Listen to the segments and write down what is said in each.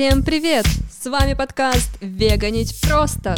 Всем привет! С вами подкаст «Веганить просто».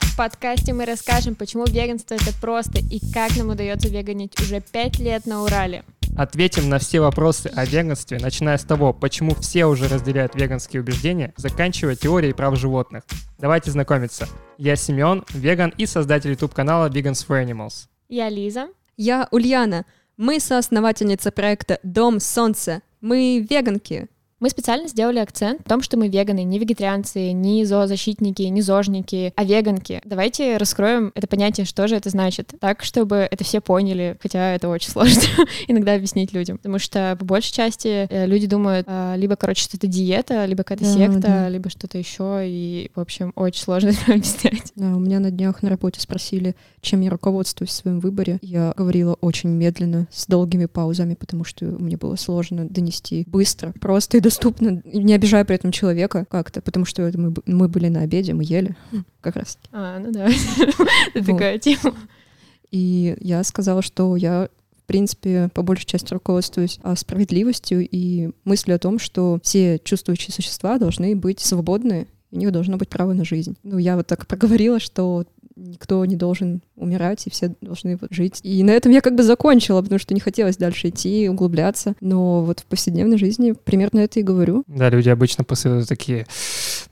В подкасте мы расскажем, почему веганство это просто и как нам удается веганить уже пять лет на Урале. Ответим на все вопросы о веганстве, начиная с того, почему все уже разделяют веганские убеждения, заканчивая теорией прав животных. Давайте знакомиться. Я Семен, веган и создатель YouTube-канала Vegans for Animals. Я Лиза. Я Ульяна. Мы соосновательница проекта «Дом солнца». Мы веганки. Мы специально сделали акцент в том, что мы веганы, не вегетарианцы, не зоозащитники, не зожники, а веганки. Давайте раскроем это понятие, что же это значит, так, чтобы это все поняли, хотя это очень сложно иногда объяснить людям, потому что по большей части э, люди думают, а, либо, короче, что это диета, либо какая-то да, секта, да. либо что-то еще, и, в общем, очень сложно объяснять. Да, у меня на днях на работе спросили, чем я руководствуюсь в своем выборе. Я говорила очень медленно, с долгими паузами, потому что мне было сложно донести быстро, просто и доступно, не обижая при этом человека как-то, потому что это мы, мы были на обеде, мы ели как раз. А, ну да, это такая тема. И я сказала, что я в принципе, по большей части руководствуюсь а, справедливостью и мыслью о том, что все чувствующие существа должны быть свободны, у них должно быть право на жизнь. Ну, я вот так проговорила, что никто не должен умирать, и все должны вот жить. И на этом я как бы закончила, потому что не хотелось дальше идти, углубляться. Но вот в повседневной жизни примерно это и говорю. Да, люди обычно после такие,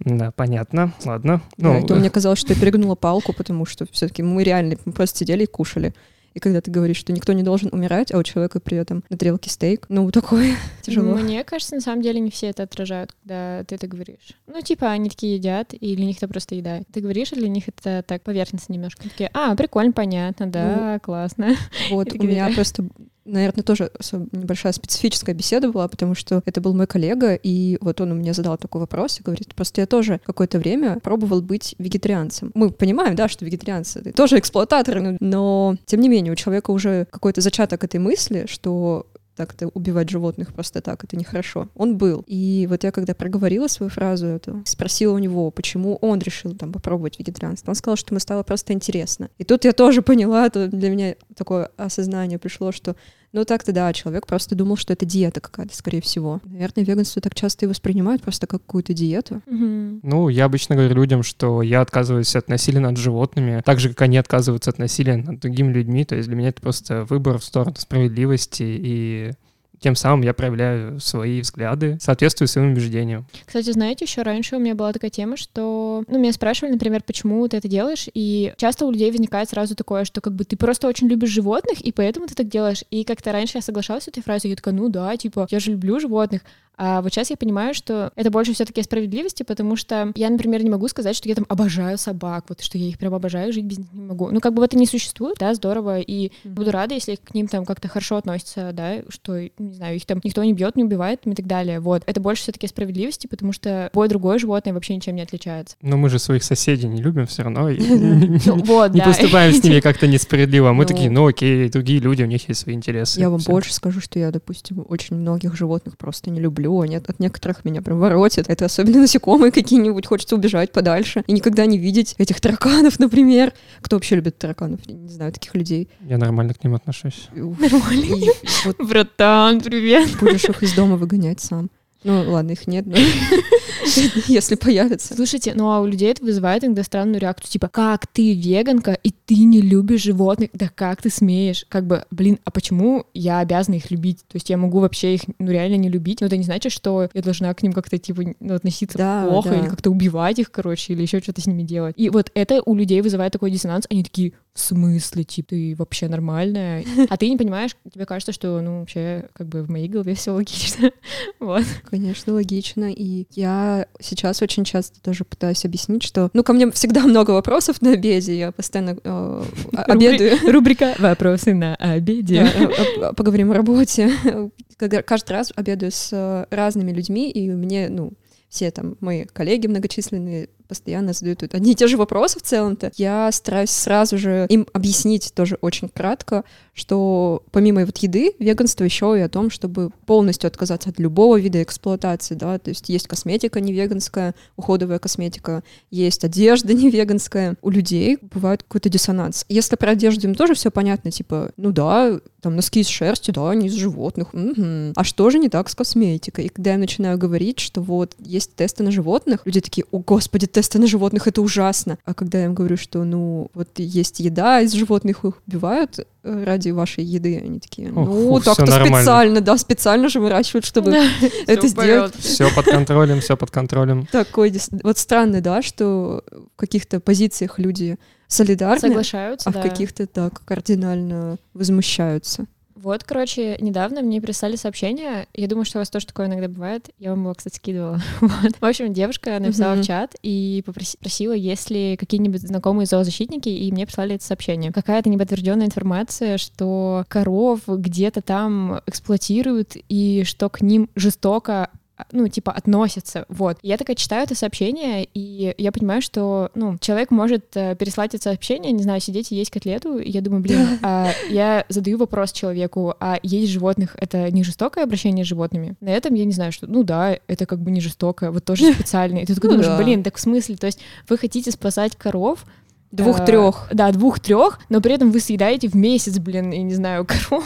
да, понятно, ладно. Ну, да, то мне казалось, что я перегнула палку, потому что все-таки мы реально мы просто сидели и кушали. И когда ты говоришь, что никто не должен умирать, а у человека при этом на тарелке стейк, ну, такое тяжело. Мне кажется, на самом деле не все это отражают, когда ты это говоришь. Ну, типа, они такие едят, и для них это просто еда. Ты говоришь, а для них это так поверхностно немножко. Такие, а, прикольно, понятно, да, ну, классно. Вот, у меня просто наверное, тоже небольшая специфическая беседа была, потому что это был мой коллега, и вот он у меня задал такой вопрос и говорит, просто я тоже какое-то время пробовал быть вегетарианцем. Мы понимаем, да, что вегетарианцы тоже эксплуататоры, но тем не менее у человека уже какой-то зачаток этой мысли, что так это убивать животных просто так, это нехорошо. Он был. И вот я когда проговорила свою фразу эту, спросила у него, почему он решил там попробовать вегетарианство. Он сказал, что ему стало просто интересно. И тут я тоже поняла, это для меня такое осознание пришло, что ну так-то да, человек просто думал, что это диета какая-то, скорее всего. Наверное, веганство так часто и воспринимают просто как какую-то диету. Mm-hmm. Ну, я обычно говорю людям, что я отказываюсь от насилия над животными, так же, как они отказываются от насилия над другими людьми. То есть для меня это просто выбор в сторону справедливости и тем самым я проявляю свои взгляды, соответствую своим убеждениям. Кстати, знаете, еще раньше у меня была такая тема, что, ну, меня спрашивали, например, почему ты это делаешь, и часто у людей возникает сразу такое, что как бы ты просто очень любишь животных, и поэтому ты так делаешь. И как-то раньше я соглашалась с этой фразой, я такая, ну да, типа, я же люблю животных, а вот сейчас я понимаю, что это больше все-таки справедливости, потому что я, например, не могу сказать, что я там обожаю собак, вот что я их прям обожаю, жить без них не могу. Ну, как бы это не существует, да, здорово, и mm-hmm. буду рада, если к ним там как-то хорошо относятся, да, что, не знаю, их там никто не бьет, не убивает и так далее. Вот. Это больше все-таки справедливости, потому что любое другое животное вообще ничем не отличается. Но мы же своих соседей не любим все равно. Не поступаем с ними как-то несправедливо. Мы такие, ну окей, другие люди, у них есть свои интересы. Я вам больше скажу, что я, допустим, очень многих животных просто не люблю люблю, нет, от некоторых меня прям воротит. Это особенно насекомые какие-нибудь, хочется убежать подальше и никогда не видеть этих тараканов, например. Кто вообще любит тараканов? Я не знаю таких людей. Я нормально к ним отношусь. Нормально. Братан, привет. Будешь их из дома выгонять сам. Ну, ладно, их нет, но если появится. Слушайте, ну а у людей это вызывает иногда странную реакцию, типа, как ты веганка, и ты не любишь животных, да как ты смеешь? Как бы, блин, а почему я обязана их любить? То есть я могу вообще их, ну, реально не любить, но это не значит, что я должна к ним как-то, типа, ну, относиться да, плохо, да. или как-то убивать их, короче, или еще что-то с ними делать. И вот это у людей вызывает такой диссонанс, они такие, в смысле, типа, ты вообще нормальная? А ты не понимаешь, тебе кажется, что, ну, вообще, как бы в моей голове все логично. вот. Конечно, логично. И я сейчас очень часто тоже пытаюсь объяснить, что, ну, ко мне всегда много вопросов на обеде, я постоянно э, обедаю. Рубрика «Вопросы на обеде». Да, поговорим о работе. Каждый раз обедаю с разными людьми, и мне, ну, все там мои коллеги многочисленные постоянно задают одни и те же вопросы в целом-то. Я стараюсь сразу же им объяснить тоже очень кратко, что помимо вот еды, веганство еще и о том, чтобы полностью отказаться от любого вида эксплуатации, да, то есть есть косметика не веганская, уходовая косметика, есть одежда не веганская. У людей бывает какой-то диссонанс. Если про одежду им тоже все понятно, типа, ну да, там носки из шерсти, да, они из животных. Угу. А что же не так с косметикой? И когда я начинаю говорить, что вот есть тесты на животных, люди такие, о господи, тесты на животных, это ужасно. А когда я им говорю, что ну вот есть еда из животных, их убивают э, ради вашей еды, они такие, ну Ох, так-то специально, да, специально же выращивают, чтобы это сделать. Все под контролем, все под контролем. Такой, вот странно, да, что в каких-то позициях люди солидарны, Соглашаются, а в каких-то так кардинально возмущаются. Вот, короче, недавно мне прислали сообщение. Я думаю, что у вас тоже такое иногда бывает. Я вам его, кстати, скидывала. вот. В общем, девушка написала Мгм. в чат и попросила, есть ли какие-нибудь знакомые зоозащитники, и мне прислали это сообщение. Какая-то неподтвержденная информация, что коров где-то там эксплуатируют, и что к ним жестоко ну, типа, относятся, вот. Я такая читаю это сообщение, и я понимаю, что, ну, человек может э, переслать это сообщение, не знаю, сидеть и есть котлету, и я думаю, блин, а я задаю вопрос человеку, а есть животных, это не жестокое обращение с животными? На этом я не знаю, что, ну да, это как бы не жестокое, вот тоже специально. И ты такой Ну думаешь, да. блин, так в смысле, то есть вы хотите спасать коров, Двух-трех. Э, Да, двух-трех, но при этом вы съедаете в месяц, блин, я не знаю, корову.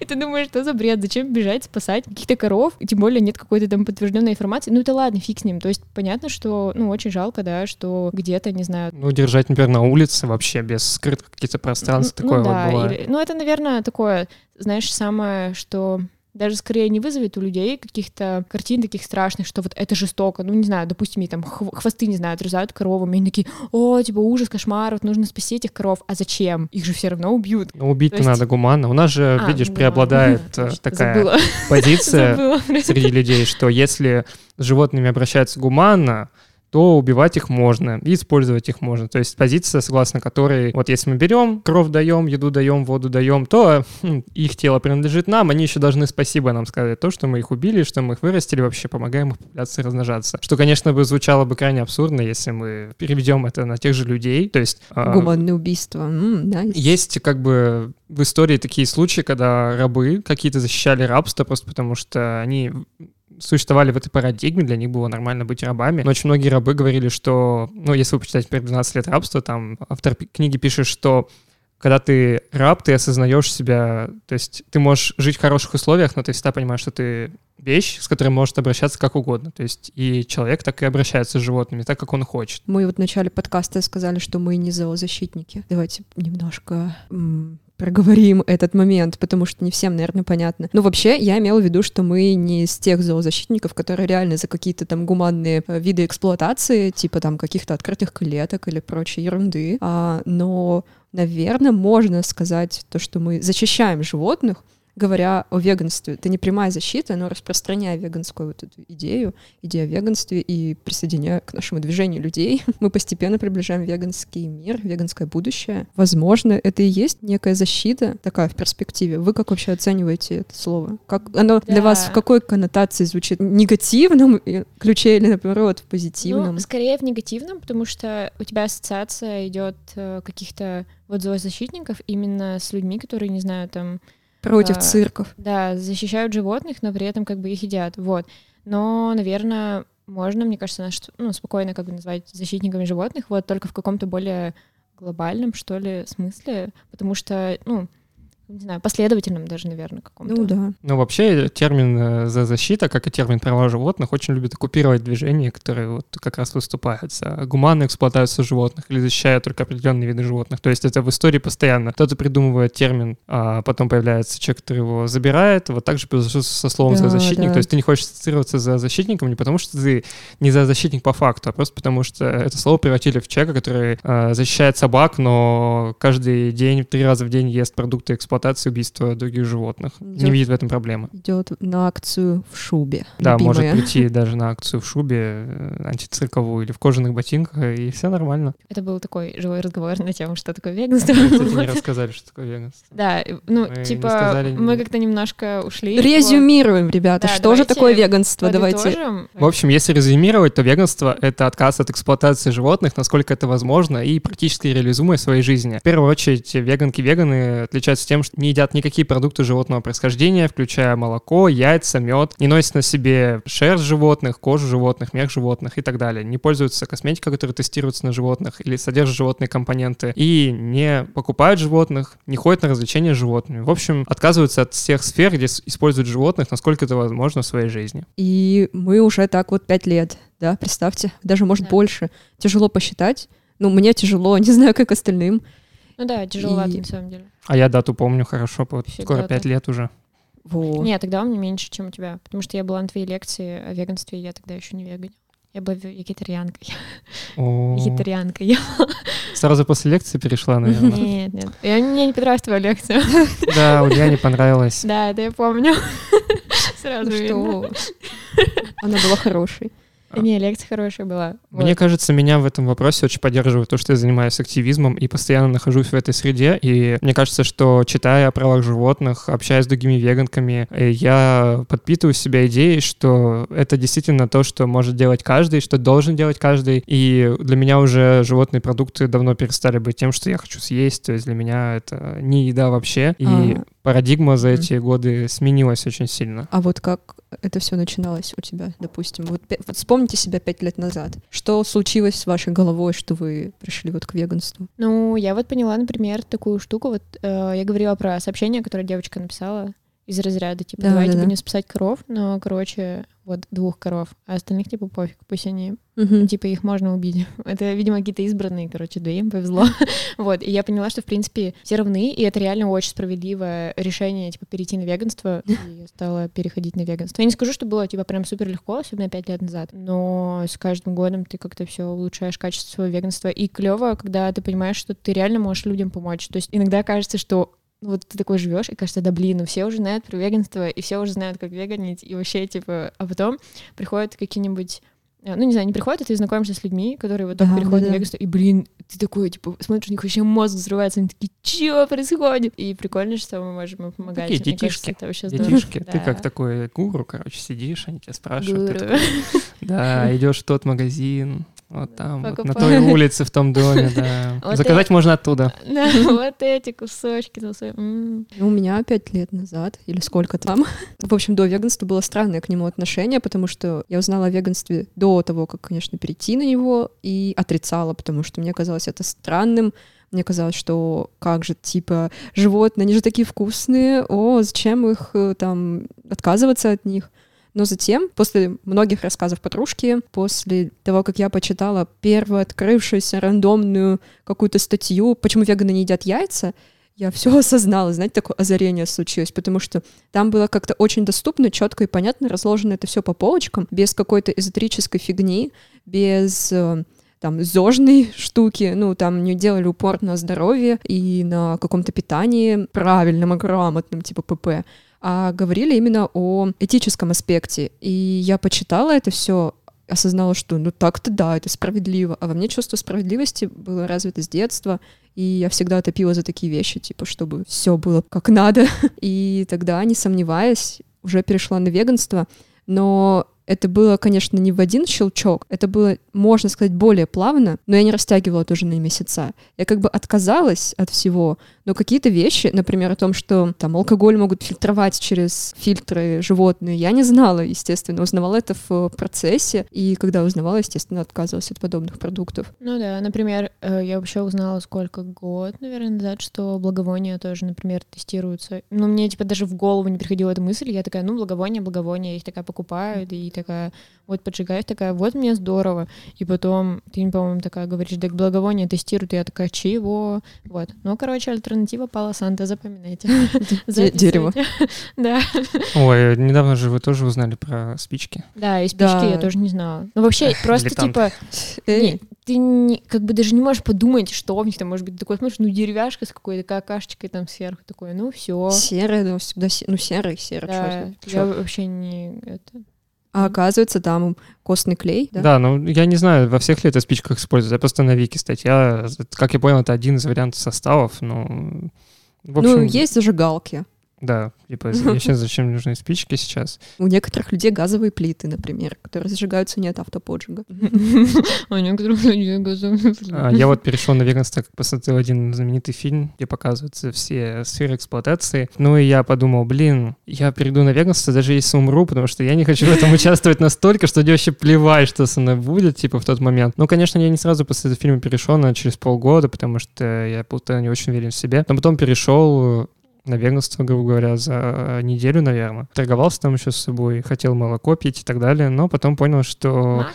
И ты думаешь, что за бред? Зачем бежать спасать каких-то коров? И тем более нет какой-то там подтвержденной информации. Ну это ладно, фиг с ним. То есть понятно, что, ну, очень жалко, да, что где-то, не знаю, Ну, держать, например, на улице вообще без скрытых каких-то пространств, ну, такое ну, да, вот бывает. или- ну, это, наверное, такое, знаешь, самое, что даже скорее не вызовет у людей каких-то картин таких страшных, что вот это жестоко. Ну, не знаю, допустим, ей там хв- хвосты, не знаю, отрезают коровам, и они такие, о, типа, ужас, кошмар, вот нужно спасти этих коров. А зачем? Их же все равно убьют. Ну, убить-то То есть- надо гуманно. У нас же, А, видишь, ну, преобладает ладно. э, такая Забыла. позиция среди людей, что если с животными обращаются гуманно, то убивать их можно и использовать их можно. То есть позиция, согласно которой, вот если мы берем, кровь даем, еду даем, воду даем, то хм, их тело принадлежит нам, они еще должны спасибо нам сказать, то, что мы их убили, что мы их вырастили, вообще помогаем их популяции размножаться. Что, конечно, бы звучало бы крайне абсурдно, если мы переведем это на тех же людей. То есть а, Гуманное убийство. М, nice. есть как бы в истории такие случаи, когда рабы какие-то защищали рабство просто потому, что они существовали в этой парадигме, для них было нормально быть рабами. Но очень многие рабы говорили, что, ну, если вы почитаете «Первые 12 лет рабства», там автор книги пишет, что когда ты раб, ты осознаешь себя, то есть ты можешь жить в хороших условиях, но ты всегда понимаешь, что ты вещь, с которой может обращаться как угодно. То есть и человек так и обращается с животными, так, как он хочет. Мы вот в начале подкаста сказали, что мы не зоозащитники. Давайте немножко м, проговорим этот момент, потому что не всем, наверное, понятно. Ну, вообще, я имела в виду, что мы не из тех зоозащитников, которые реально за какие-то там гуманные э, виды эксплуатации, типа там каких-то открытых клеток или прочей ерунды. А, но, наверное, можно сказать то, что мы защищаем животных, говоря о веганстве. Это не прямая защита, но распространяя веганскую вот эту идею, идею о веганстве и присоединяя к нашему движению людей, мы постепенно приближаем веганский мир, веганское будущее. Возможно, это и есть некая защита такая в перспективе. Вы как вообще оцениваете это слово? Как оно для Да. вас в какой коннотации звучит? В негативном э, ключе или, наоборот, в позитивном? Ну, скорее в негативном, потому что у тебя ассоциация идет э, каких-то вот зоозащитников именно с людьми, которые, не знаю, там, Против а, цирков. да, защищают животных, но при этом как бы их едят, вот. Но, наверное, можно, мне кажется, наш, ну, спокойно как бы назвать защитниками животных, вот только в каком-то более глобальном, что ли, смысле, потому что, ну, не знаю, последовательном даже, наверное, каком-то. Ну да. Ну, вообще, термин э, «за защита», как и термин «права животных», очень любят оккупировать движения, которые вот как раз выступают за гуманную эксплуатацию животных или защищают только определенные виды животных. То есть это в истории постоянно. Кто-то придумывает термин, а потом появляется человек, который его забирает. Вот так же со словом Да, «зоозащитник». да. То есть ты не хочешь ассоциироваться за защитником не потому, что ты не за защитник по факту, а просто потому, что это слово превратили в человека, который э, защищает собак, но каждый день, три раза в день ест продукты эксплуатации эксплуатации убийства других животных. Не Идёт- видит в этом проблемы. Идет на акцию в шубе. Да, может любимая. прийти даже на акцию в шубе э, антицирковую или в кожаных ботинках, и все нормально. Это был такой живой разговор на тему, что такое веганство. Кстати, не рассказали, что такое веганство. Да, ну, Мы не типа, сказали мы как-то немножко ушли. Резюмируем, ребята, Да, что же такое веганство? Давайте. В общем, если резюмировать, то веганство — это отказ от эксплуатации животных, насколько это возможно, и практически реализуемое в своей жизни. В первую очередь, веганки-веганы отличаются тем, что не едят никакие продукты животного происхождения, включая молоко, яйца, мед, не носят на себе шерсть животных, кожу животных, мех животных и так далее, не пользуются косметикой, которая тестируется на животных или содержит животные компоненты, и не покупают животных, не ходят на развлечения с животными. В общем, отказываются от всех сфер, где используют животных, насколько это возможно в своей жизни. И мы уже так вот пять лет, да, представьте, даже, может, Да. больше. Тяжело посчитать. Ну, мне тяжело, не знаю, как остальным. Ну да, тяжеловато И- на самом деле. А я дату помню хорошо, вот скоро пять лет уже. Вот. Нет, тогда у меня меньше, чем у тебя. Потому что я была на твоей лекции о веганстве, и я тогда еще не веганил. Я была ве- вегетарианкой. Вегетарианкой. Сразу после лекции перешла, наверное. Нет, нет. Я, мне не понравилась твоя лекция. Да, Улья не понравилось. Да, это я помню. Ну Сразу видно. что? Она была хорошей. Не, лекция хорошая была. Мне Вот. кажется, меня в этом вопросе очень поддерживает то, что я занимаюсь активизмом и постоянно нахожусь в этой среде. И мне кажется, что читая о правах животных, общаясь с другими веганками, э, я подпитываю себя идеей, что это действительно то, что может делать каждый, что должен делать каждый. И для меня уже животные продукты давно перестали быть тем, что я хочу съесть. То есть для меня это не еда вообще. И А. парадигма за эти годы сменилась очень сильно. А вот как это все начиналось у тебя, допустим? Вот, вот вспомните себя пять лет назад. Что случилось с вашей головой, что вы пришли вот к веганству? Ну, я вот поняла, например, такую штуку. Вот э, я говорила про сообщение, которое девочка написала из разряда, типа, Да, давайте да, да. будем спасать коров, но, короче, вот двух коров, а остальных, типа, пофиг, пусть они, Мгм. типа, их можно убить. Это, видимо, какие-то избранные, короче, да, им повезло. Вот, и я поняла, что, в принципе, все равны, и это реально очень справедливое решение, типа, перейти на веганство, и я стала переходить на веганство. Я не скажу, что было, типа, прям супер легко, особенно пять лет назад, но с каждым годом ты как-то все улучшаешь качество веганства, и клево, когда ты понимаешь, что ты реально можешь людям помочь. То есть иногда кажется, что вот ты такой живешь, и кажется, да блин, ну все уже знают про веганство, и все уже знают, как веганить, и вообще, типа, а потом приходят какие-нибудь э, ну, не знаю, не приходят, а ты знакомишься с людьми, которые вот только Да, переходят да, на да. веганство, и, блин, ты такой, типа, смотришь, у них вообще мозг взрывается, они такие, чё происходит? И прикольно, что мы можем им помогать. Такие Мне кажется, детишки. это вообще здорово. Детишки, ты Да. как такой гуру, короче, сидишь, они тебя спрашивают. ты Гуру. такой, Да, идешь в тот магазин, вот там, вот на той улице, в том доме, да. Вот Заказать это- можно оттуда. Да, вот эти кусочки. У меня пять лет назад, или сколько там. В общем, до веганства было странное к нему отношение, потому что я узнала о веганстве до того, как, конечно, перейти на него, и отрицала, потому что мне казалось это странным. Мне казалось, что как же, типа, животные, они же такие вкусные, о, зачем их э, там отказываться от них? Но затем, после многих рассказов подружки, после того, как я почитала первую открывшуюся рандомную какую-то статью, почему веганы не едят яйца, я все осознала, знаете, такое озарение случилось, потому что там было как-то очень доступно, четко и понятно разложено это все по полочкам, без какой-то эзотерической фигни, без э, там зожной штуки, ну, там не делали упор на здоровье и на каком-то питании правильном и грамотном, типа ПП, а говорили именно о этическом аспекте. И я почитала это все, осознала, что ну так-то да, это справедливо. А во мне чувство справедливости было развито с детства, и я всегда топила за такие вещи, типа, чтобы все было как надо. И тогда, не сомневаясь, уже перешла на веганство. Но это было, конечно, не в один щелчок, это было, можно сказать, более плавно, но я не растягивала тоже на месяца. Я как бы отказалась от всего, но какие-то вещи, например, о том, что там алкоголь могут фильтровать через фильтры животные, я не знала, естественно, узнавала это в процессе, и когда узнавала, естественно, отказывалась от подобных продуктов. Ну да, например, э, я вообще узнала сколько год, наверное, назад, что благовония тоже, например, тестируются. Ну, мне типа даже в голову не приходила эта мысль. Я такая, ну, благовония, благовония, я их такая покупаю, и такая, вот поджигаю, такая, вот мне здорово. И потом ты, по-моему, такая говоришь, да благовония тестируют, и я такая, чего? Вот. Ну, короче, альтернатива Пала Санта, запоминайте. Де- Дерево. Да. Ой, недавно же вы тоже узнали про спички. Да, и спички я тоже не знала. Ну, вообще, просто типа, Не, ты не, как бы даже не можешь подумать, что в них там может быть. Такой смотришь, ну, деревяшка с какой-то какашечкой там сверху, такой, ну, все. Серое, ну, всегда се- ну, серый, серый. Да, чё- я чё. вообще не... Это... А оказывается, там костный клей, да? Да, ну я не знаю, во всех ли это спичках используется. Я просто на Вики статья. Как я понял, это один из вариантов составов. Ну, в общем, ну, есть зажигалки. Да, типа, сейчас зачем нужны спички сейчас? У некоторых людей газовые плиты, например, которые зажигаются не от автоподжига. А некоторых людей газовые А, Я вот перешел на веганство, как посмотрел один знаменитый фильм, где показываются все сферы эксплуатации. Ну и я подумал, блин, я перейду на веганство, даже если умру, потому что я не хочу в этом участвовать настолько, что мне вообще плевать, что со мной будет, типа, в тот момент. Ну, конечно, я не сразу после этого фильма перешел, но через полгода, потому что я был не очень уверен в себе. Но потом перешел на веганство, грубо говоря, за неделю, наверное. Торговался там еще с собой, хотел молоко пить и так далее, но потом понял, что...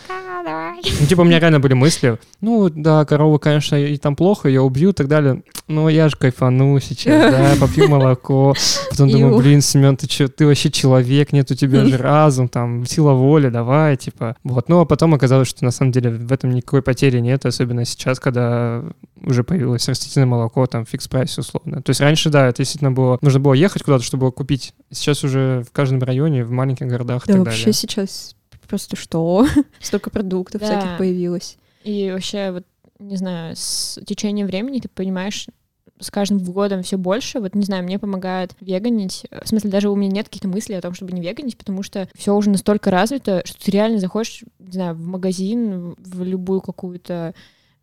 Ну, типа, у меня реально были мысли, ну, да, корова, конечно, и там плохо, ее убью и так далее, но я же кайфану сейчас, да, попью молоко. Потом думаю, блин, Семен, ты что, ты вообще человек, нет у тебя же разум, там, сила воли, давай, типа. Вот, ну, а потом оказалось, что на самом деле в этом никакой потери нет, особенно сейчас, когда уже появилось растительное молоко, там, фикс прайс условно. То есть раньше, да, это действительно было, нужно было ехать куда-то, чтобы купить. Сейчас уже в каждом районе, в маленьких городах и Да так вообще далее. сейчас просто что? Столько продуктов Да. всяких появилось. И вообще, вот, не знаю, с течением времени ты понимаешь, с каждым годом все больше. Вот, не знаю, мне помогает веганить. В смысле, даже у меня нет каких-то мыслей о том, чтобы не веганить, потому что все уже настолько развито, что ты реально заходишь, не знаю, в магазин, в любую какую-то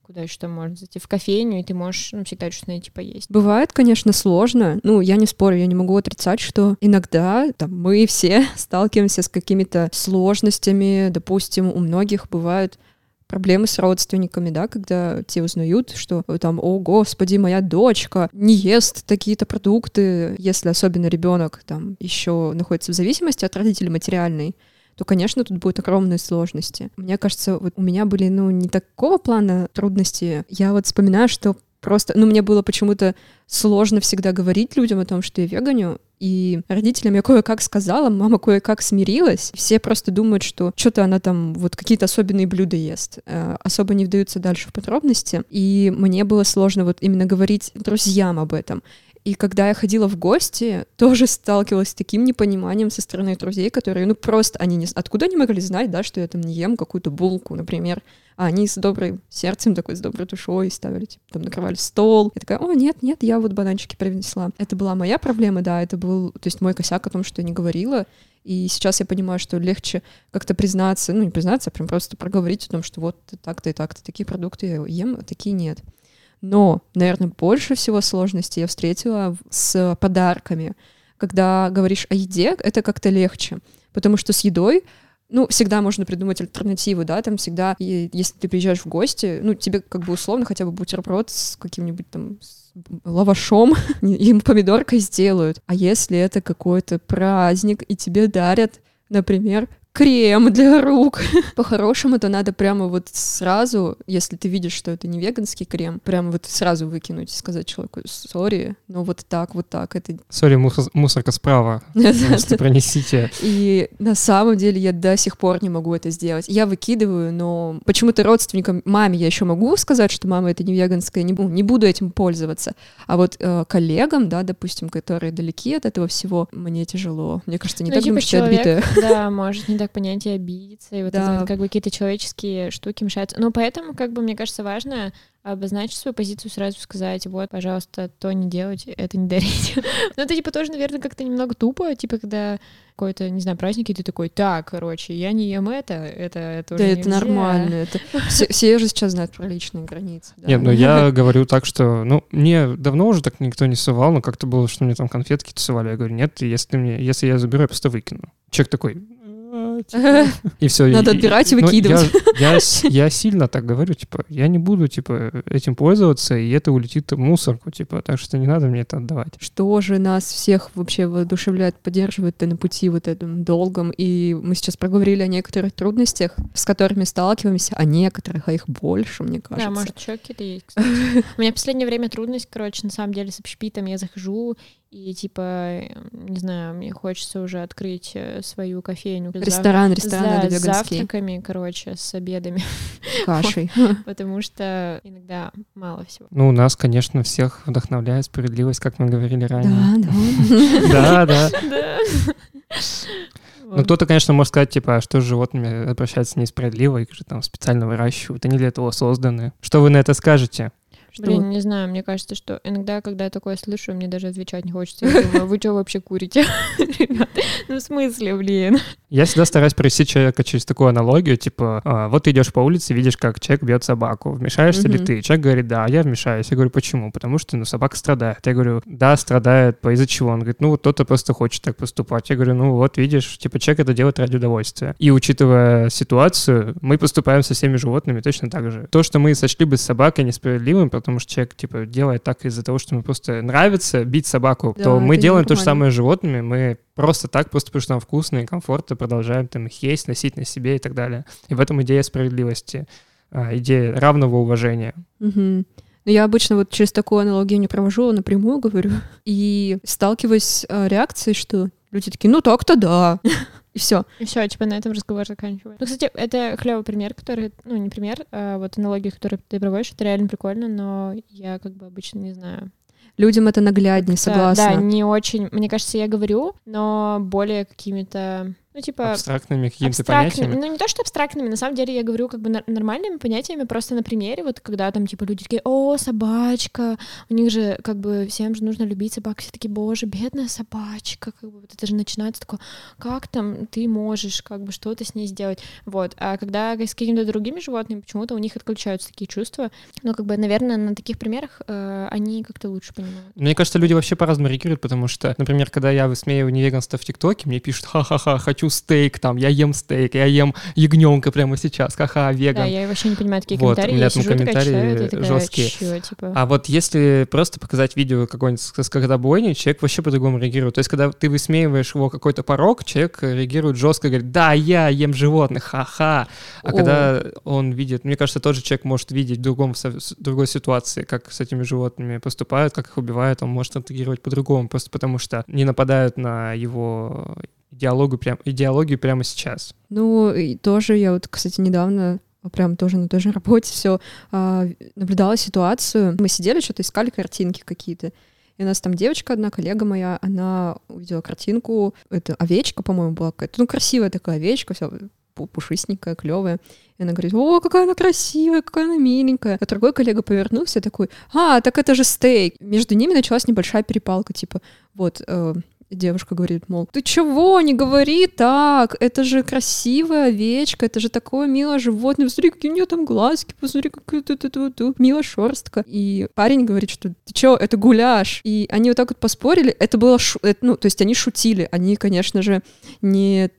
куда еще там можно зайти, в кофейню, и ты можешь ну, всегда что-то найти поесть. Бывает, конечно, сложно. Ну, я не спорю, я не могу отрицать, что иногда там, мы все сталкиваемся с какими-то сложностями. Допустим, у многих бывают проблемы с родственниками, да, когда те узнают, что там, о, господи, моя дочка не ест такие-то продукты, если особенно ребенок там еще находится в зависимости от родителей материальной, то, конечно, тут будут огромные сложности. Мне кажется, вот у меня были, ну, не такого плана трудности. Я вот вспоминаю, что просто, ну, мне было почему-то сложно всегда говорить людям о том, что я веганю, и родителям я кое-как сказала, мама кое-как смирилась. Все просто думают, что что-то она там вот какие-то особенные блюда ест. Э, Особо не вдаются дальше в подробности. И мне было сложно вот именно говорить друзьям об этом. И когда я ходила в гости, тоже сталкивалась с таким непониманием со стороны друзей, которые, ну, просто они не... Откуда они могли знать, да, что я там не ем какую-то булку, например? А они с добрым сердцем, такой, с доброй душой ставили, типа, там, накрывали стол. Я такая, о, нет, нет, я вот бананчики принесла. Это была моя проблема, да, это был, то есть мой косяк о том, что я не говорила. И сейчас я понимаю, что легче как-то признаться, ну, не признаться, а прям просто проговорить о том, что вот так-то и так-то такие продукты я ем, а такие нет. Но, наверное, больше всего сложностей я встретила с подарками. Когда говоришь о еде, это как-то легче. Потому что с едой, ну, всегда можно придумать альтернативу, да, там всегда, и если ты приезжаешь в гости, ну, тебе как бы условно хотя бы бутерброд с каким-нибудь там с лавашом и помидоркой сделают. А если это какой-то праздник, и тебе дарят, например, крем для рук. По-хорошему, то надо прямо вот сразу, если ты видишь, что это не веганский крем, прямо вот сразу выкинуть и сказать человеку, сори, но вот так, вот так, это... Сори, мусор- мусорка справа. Просто пронесите. И на самом деле я до сих пор не могу это сделать. Я выкидываю, но почему-то родственникам, маме я еще могу сказать, что мама это не веганская, не, не буду этим пользоваться. А вот э, коллегам, да, допустим, которые далеки от этого всего, мне тяжело. Мне кажется, не Ну, так типа что я отбитая. да, может не так понять и обидеться, и вот это Да. вот как бы какие-то человеческие штуки мешаются. Но поэтому, как бы, мне кажется, важно обозначить свою позицию, сразу сказать, вот, пожалуйста, то не делать, это не дарить. Но это, типа, тоже, наверное, как-то немного тупо, типа, когда какой-то, не знаю, праздник, и ты такой, так, короче, я не ем это, это тоже Да, это нельзя». нормально. Это... Все, все же сейчас знают про личные границы. да. Нет, ну я говорю так, что, ну, мне давно уже так никто не сувал, но как-то было, что мне там конфетки тусовали. Я говорю, нет, если мне, если я заберу, я просто выкину. Человек такой, И все. Надо отбирать и выкидывать. Я, я, с- я сильно так говорю, типа, я не буду, типа, этим пользоваться, и это улетит в мусорку, типа, так что не надо мне это отдавать. Что же нас всех вообще воодушевляет, поддерживает на пути вот этом долгом? И мы сейчас проговорили о некоторых трудностях, с которыми сталкиваемся, о некоторых, а их больше, мне кажется. Да, может, еще какие-то есть, кстати. У меня в последнее время трудность, короче, на самом деле с общепитом я захожу, и, типа, не знаю, мне хочется уже открыть э, свою кофейню. Ресторан, ресторан за завтраками, короче, с обедами. кашей. Потому что иногда мало всего. Ну, у нас, конечно, всех вдохновляет справедливость, как мы говорили ранее. Да, да. Да, да. Да. Ну, кто-то, конечно, может сказать, типа, а что с животными обращаться несправедливо, их же там специально выращивают, они для этого созданы. Что вы на это скажете? Что Блин, вот- не знаю, мне кажется, что иногда, когда я такое слышу, мне даже отвечать не хочется. Я думаю, вы что вообще курите? Ребят, ну в смысле, блин? Я всегда стараюсь провести человека через такую аналогию, типа, а, вот ты идешь по улице, видишь, как человек бьет собаку, вмешаешься ли ты? Человек говорит, да, я вмешаюсь. Я говорю, почему? Потому что, ну, собака страдает. Я говорю, да, страдает, по из-за чего? Он говорит, ну, вот кто-то просто хочет так поступать. Я говорю, ну, вот видишь, типа, человек это делает ради удовольствия. И учитывая ситуацию, мы поступаем со всеми животными точно так же. То, что мы сочли бы с собакой несправедливым, потому что человек, типа, делает так из-за того, что ему просто нравится бить собаку, Да, то мы делаем то же самое с животными, мы просто так, просто потому что нам вкусно и комфортно, продолжаем там их есть, носить на себе и так далее. И в этом идея справедливости, а, идея равного уважения. Мгм. Но я обычно вот через такую аналогию не провожу, а напрямую говорю. И сталкиваюсь с э, реакцией, что люди такие, ну так-то да. И все. И все, типа на этом разговор заканчивается. Ну, кстати, это клевый пример, который, ну, не пример, а вот аналогия, которую ты проводишь, это реально прикольно, но я как бы обычно не знаю. Людям это нагляднее, Да, согласна. Да, не очень, мне кажется, я говорю, но более какими-то, ну, типа... Абстрактными какими-то абстрактными, понятиями. ну не то, что абстрактными, на самом деле я говорю как бы нормальными понятиями, просто на примере, вот когда там типа люди такие, о, собачка, у них же как бы всем же нужно любить собак, все такие, боже, бедная собачка, как бы вот это же начинается такое, как там ты можешь как бы что-то с ней сделать, вот, а когда с какими-то другими животными, почему-то у них отключаются такие чувства, ну как бы, наверное, на таких примерах э, они как-то лучше понимают. Мне кажется, люди вообще по-разному реагируют, потому что, например, когда я высмеиваю невеганство в ТикТоке, мне пишут, ха-ха-ха, хочу стейк, там, я ем стейк, я ем ягненка прямо сейчас, ха-ха, Да, веган. я вообще не понимаю такие Вот, комментарии, у меня я там сижу читаю, комментарии и такая, жесткие. «Чё, типа... А вот если просто показать видео какой-нибудь с скотобойни, человек вообще по-другому реагирует. То есть, когда ты высмеиваешь его какой-то порог, человек реагирует жестко, говорит, да, я ем животных, ха-ха. А О. когда он видит, мне кажется, тот же человек может видеть в другом, с- другой ситуации, как с этими животными поступают, как их убивают, он может отреагировать по-другому, просто потому что не нападают на его идеологию, прям, идеологию прямо сейчас. Ну, и тоже я вот, кстати, недавно а, прям тоже на той же работе все наблюдала ситуацию. Мы сидели, что-то искали картинки какие-то. И у нас там девочка одна, коллега моя, она увидела картинку, это овечка, по-моему, была какая-то, ну, красивая такая овечка, вся пушистенькая, клевая. И она говорит, о, какая она красивая, какая она миленькая. А другой коллега повернулся такой, а, так это же стейк. Между ними началась небольшая перепалка, типа, вот, э, девушка говорит, мол, ты чего, не говори так, это же красивая овечка, это же такое милое животное, посмотри, какие у нее там глазки, посмотри, какая тут тут тут тут милая шерстка. И парень говорит, что ты чё, это гуляш. И они вот так вот поспорили, это было, шу- это, ну, то есть они шутили, они, конечно же, не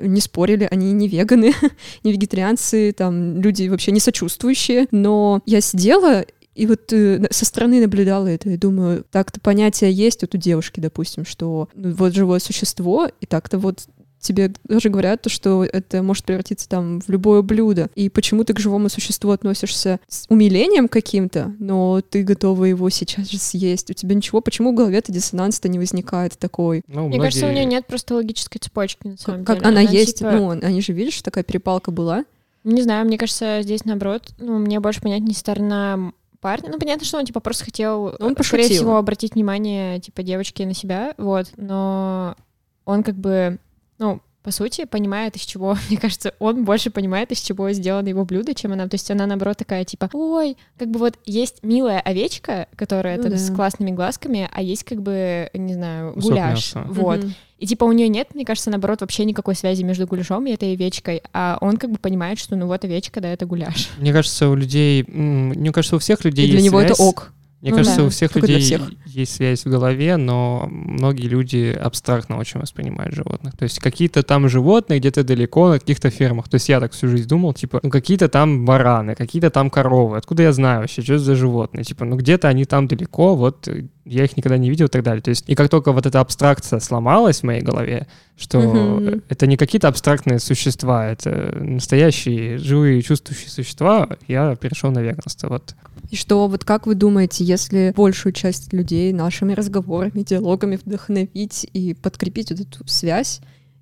не спорили, они не веганы, не вегетарианцы, там люди вообще не сочувствующие, но я сидела и вот э, со стороны наблюдала это и думаю, так-то понятие есть вот у девушки, допустим, что ну, вот живое существо, и так-то вот тебе даже говорят, то, что это может превратиться там в любое блюдо. И почему ты к живому существу относишься с умилением каким-то, но ты готова его сейчас же съесть. У тебя ничего, почему в голове-то диссонанс-то не возникает такой? Ну, Мне кажется, у многие- нее нет просто логической цепочки, на самом Как деле. она есть, типа, ну, они же, видишь, такая перепалка была. Не знаю, мне кажется, здесь наоборот, ну, мне больше понятнее сторона парня. Ну, понятно, что он, типа, просто хотел, Он э, скорее пошутил. всего, обратить внимание, типа, девочки на себя, вот, но он как бы, ну, по сути, понимает, из чего, мне кажется, он больше понимает, из чего сделано его блюдо, чем она. То есть она, наоборот, такая, типа, ой, как бы вот есть милая овечка, которая Ну там да. с классными глазками, а есть, как бы, не знаю, Кусок гуляш. мяса. Вот. Мгм. И типа у нее нет, мне кажется, наоборот, вообще никакой связи между гуляшом и этой овечкой, а он как бы понимает, что ну вот овечка, да, это гуляш. Мне кажется, у людей, мне кажется, у всех людей И для есть него это связь. ок. Мне Ну кажется, да, у всех людей всех. есть связь в голове, но многие люди абстрактно очень воспринимают животных. То есть какие-то там животные где-то далеко на каких-то фермах. То есть я так всю жизнь думал, типа, ну какие-то там бараны, какие-то там коровы. Откуда я знаю вообще, что это за животные? Типа, ну где-то они там далеко, вот э, я их никогда не видел и так далее. То есть и как только вот эта абстракция сломалась в моей голове, что Мгм. это не какие-то абстрактные существа, это настоящие живые чувствующие существа, я перешел на веганство. Вот И что, вот как вы думаете, если большую часть людей нашими разговорами, диалогами вдохновить и подкрепить вот эту связь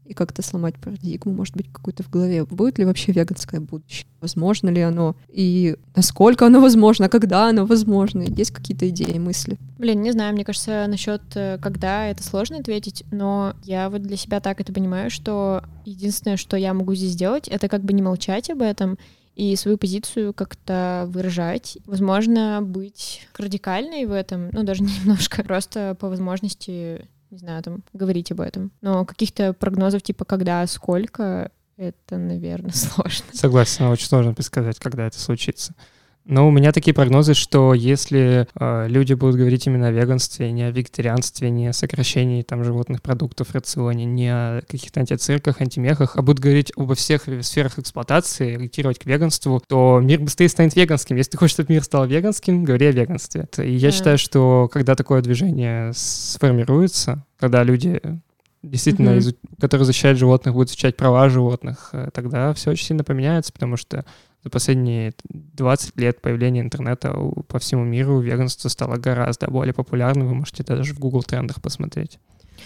и как-то сломать парадигму, может быть, какую-то в голове. Будет ли вообще веганское будущее? Возможно ли оно? И насколько оно возможно? Когда оно возможно? Есть какие-то идеи, мысли? Блин, не знаю, мне кажется, насчет э, когда это сложно ответить, но я вот для себя так это понимаю, что единственное, что я могу здесь сделать, это как бы не молчать об этом и свою позицию как-то выражать. Возможно, быть радикальной в этом, ну, даже немножко, просто по возможности, не знаю, там, говорить об этом. Но каких-то прогнозов типа когда, сколько, это, наверное, сложно. Согласен, очень сложно предсказать, когда это случится. Но у меня такие прогнозы, что если э, люди будут говорить именно о веганстве, не о вегетарианстве, не о сокращении там животных продуктов в рационе, не о каких-то антицирках, антимехах, а будут говорить обо всех сферах эксплуатации, ориентировать к веганству, то мир быстрее станет веганским. Если ты хочешь, чтобы мир стал веганским, говори о веганстве. И я yeah. считаю, что когда такое движение сформируется, когда люди действительно, mm-hmm. которые защищают животных, будут защищать права животных, э, тогда все очень сильно поменяется, потому что за последние 20 лет появления интернета по всему миру веганство стало гораздо более популярным. Вы можете даже в Google трендах посмотреть.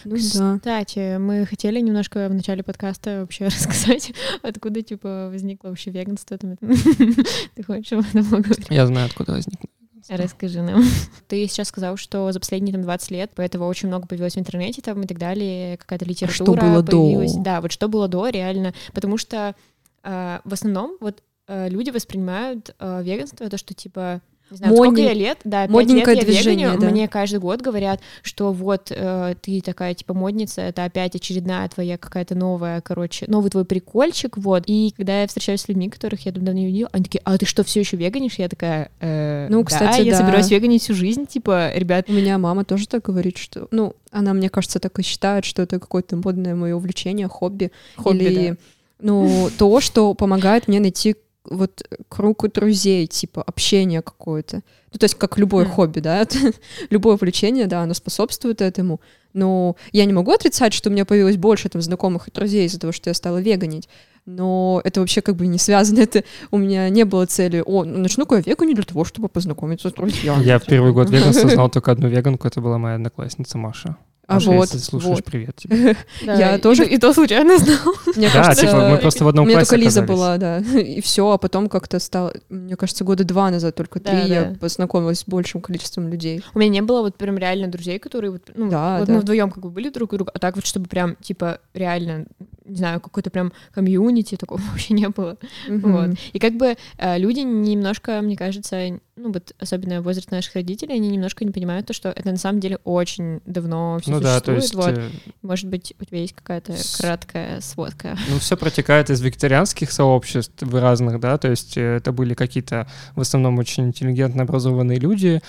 Ну, Кстати, да. мы хотели немножко в начале подкаста вообще рассказать, откуда, типа, возникло вообще веганство. Ты хочешь об этом поговорить? Я знаю, откуда возникло. Расскажи нам. Ты сейчас сказал, что за последние там 20 лет этого очень много появилось в интернете там и так далее, какая-то литература а что было появилась. До? Да, вот что было до, реально. Потому что э, в основном вот люди воспринимают э, веганство, то, что типа не знаю, Модни... сколько я лет, да, пять лет я движение, веганю, да. мне каждый год говорят, что вот э, ты такая, типа, модница, это опять очередная твоя какая-то новая, короче, новый твой прикольчик, вот. И когда я встречаюсь с людьми, которых я давно не видела, они такие, а ты что, все еще веганишь? Я такая, э, ну, кстати, да, я собираюсь веганить всю жизнь, типа, ребят. У меня мама тоже так говорит, что, ну, она, мне кажется, так и считает, что это какое-то модное мое увлечение, хобби. хобби или, да. ну, то, что помогает мне найти вот круг друзей, типа общение какое-то. Ну, то есть как любое mm. хобби, да, любое увлечение, да, оно способствует этому. Но я не могу отрицать, что у меня появилось больше там знакомых и друзей из-за того, что я стала веганить. Но это вообще как бы не связано. Это у меня не было цели, о, ну, начну-ка я веганить для того, чтобы познакомиться с друзьями. Я в первый год веганства знал только одну веганку, это была моя одноклассница Маша. А Маша, вот, если слушаешь, вот. привет тебе. Да, я тоже и то случайно знал. Мне да, кажется, типа мы просто в одном классе только Лиза была, да, и все, а потом как-то стало, мне кажется, года два назад, только три, да, я познакомилась с большим количеством людей. У меня не было вот прям реально друзей, которые вот, ну, да, вот да. мы вдвоем как бы были друг у друга, а так вот, чтобы прям, типа, реально, не знаю, какой-то прям комьюнити, такого вообще не было. Вот. И как бы э, люди немножко, мне кажется, ну вот особенно возраст наших родителей, они немножко не понимают то, что это на самом деле очень давно все ну, существует. Да, то есть, вот. Э, Может быть, у тебя есть какая-то краткая сводка? Ну, все протекает из вегетарианских сообществ разных, да, то есть э, это были какие-то в основном очень интеллигентно образованные люди,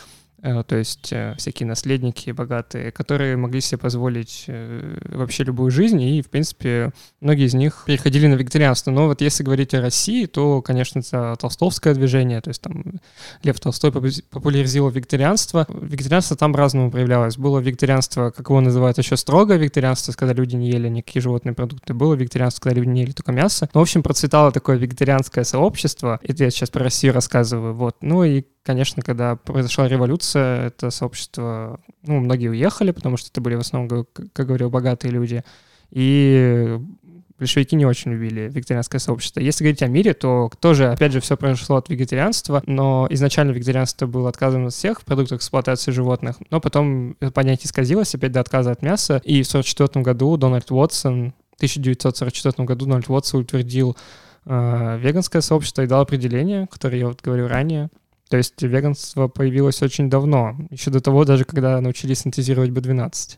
то есть э, всякие наследники богатые, которые могли себе позволить э, вообще любую жизнь, и, в принципе, многие из них переходили на вегетарианство. Но вот если говорить о России, то, конечно, это толстовское движение, то есть там Лев Толстой популяризировал вегетарианство. Вегетарианство там разному проявлялось. Было вегетарианство, как его называют еще строгое вегетарианство, когда люди не ели никакие животные продукты. Было вегетарианство, когда люди не ели только мясо. Но, в общем, процветало такое вегетарианское сообщество. Это я сейчас про Россию рассказываю. Вот. Ну и конечно, когда произошла революция, это сообщество, ну, многие уехали, потому что это были в основном, как говорил, богатые люди. И большевики не очень любили вегетарианское сообщество. Если говорить о мире, то тоже, опять же, все произошло от вегетарианства, но изначально вегетарианство было отказано от всех продуктов эксплуатации животных, но потом понятие исказилось опять до отказа от мяса, и в 1944 году Дональд Уотсон, в 1944 году Дональд Уотсон утвердил э, веганское сообщество и дал определение, которое я вот говорил ранее, то есть веганство появилось очень давно, еще до того даже, когда научились синтезировать B12.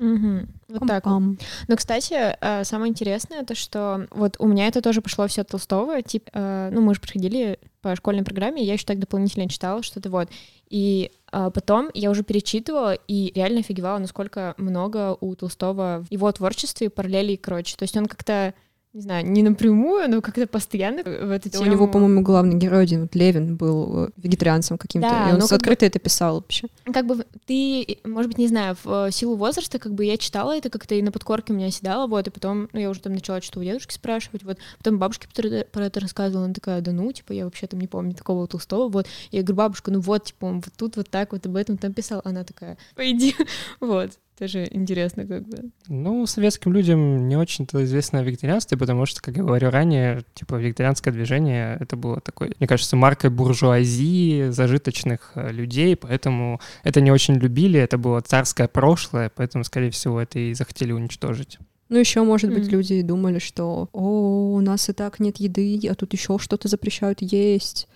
Угу. Вот так вот. Но, кстати, э, самое интересное то, что вот у меня это тоже пошло все от Толстого. Тип, э, ну, мы же проходили по школьной программе, я еще так дополнительно читала что-то вот. И э, потом я уже перечитывала и реально офигевала, насколько много у Толстого в его творчестве параллелей, короче. То есть он как-то не знаю, не напрямую, но как-то постоянно в эту тему... У него, по-моему, главный герой один, вот Левин, был э, вегетарианцем каким-то, да, и он открыто бы... это писал вообще. Как бы ты, может быть, не знаю, в силу возраста, как бы я читала это как-то и на подкорке у меня седала, вот, и потом, ну, я уже там начала что-то у дедушки спрашивать, вот, потом бабушке про это рассказывала, она такая, да ну, типа, я вообще там не помню такого Толстого, вот, я говорю, бабушка, ну вот, типа, он вот тут вот так вот об этом там писал, она такая, пойди, вот, Тоже интересно как бы. Ну, советским людям не очень-то известно о вегетарианстве, потому что, как я говорю ранее, типа, вегетарианское движение — это было такой, мне кажется, маркой буржуазии, зажиточных э, людей, поэтому это не очень любили, это было царское прошлое, поэтому, скорее всего, это и захотели уничтожить. Ну, еще, может быть, Мгм. люди думали, что о, у нас и так нет еды, а тут еще что-то запрещают есть.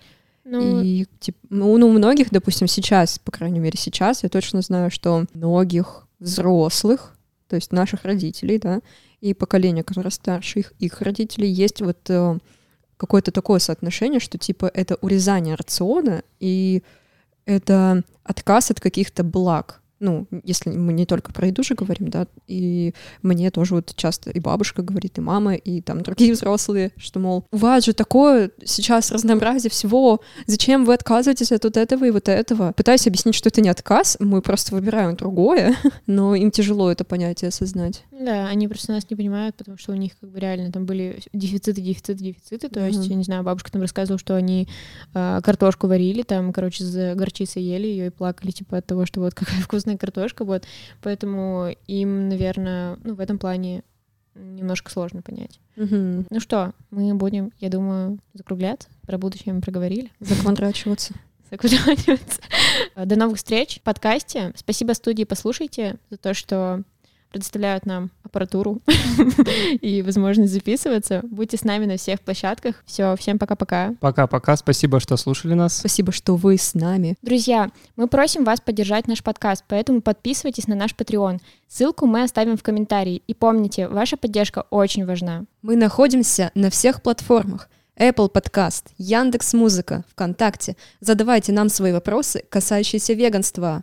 Ну, И типа, ну, ну, у многих, допустим, сейчас, по крайней мере, сейчас, я точно знаю, что многих взрослых, то есть наших родителей, да, и поколения, которое старше их, их родителей, есть вот э, какое-то такое соотношение, что типа это урезание рациона и это отказ от каких-то благ. Ну, если мы не только про еду же говорим, да, и мне тоже вот часто и бабушка говорит, и мама, и там другие взрослые, что, мол, у вас же такое сейчас разнообразие всего, зачем вы отказываетесь от вот этого и вот этого? Пытаюсь объяснить, что это не отказ, мы просто выбираем другое, но им тяжело это понятие осознать. да, они просто нас не понимают, потому что у них как бы реально там были дефициты, дефициты, дефициты. То есть, я не знаю, бабушка там рассказывала, что они э, картошку варили, там, короче, с горчицей ели ее и плакали, типа, от того, что вот какая вкусная картошка, вот. Поэтому им, наверное, ну, в этом плане немножко сложно понять. Мгм. Ну что, мы будем, я думаю, закругляться. Про будущее мы проговорили. Заквадрачиваться. закругляться. До новых встреч в подкасте. Спасибо студии «Послушайте» за то, что предоставляют нам аппаратуру и возможность записываться. Будьте с нами на всех площадках. Все, всем пока-пока. Пока-пока, спасибо, что слушали нас. Спасибо, что вы с нами. Друзья, мы просим вас поддержать наш подкаст, поэтому подписывайтесь на наш Patreon. Ссылку мы оставим в комментарии. И помните, ваша поддержка очень важна. Мы находимся на всех платформах. Apple Podcast, Яндекс Музыка, ВКонтакте. Задавайте нам свои вопросы, касающиеся веганства.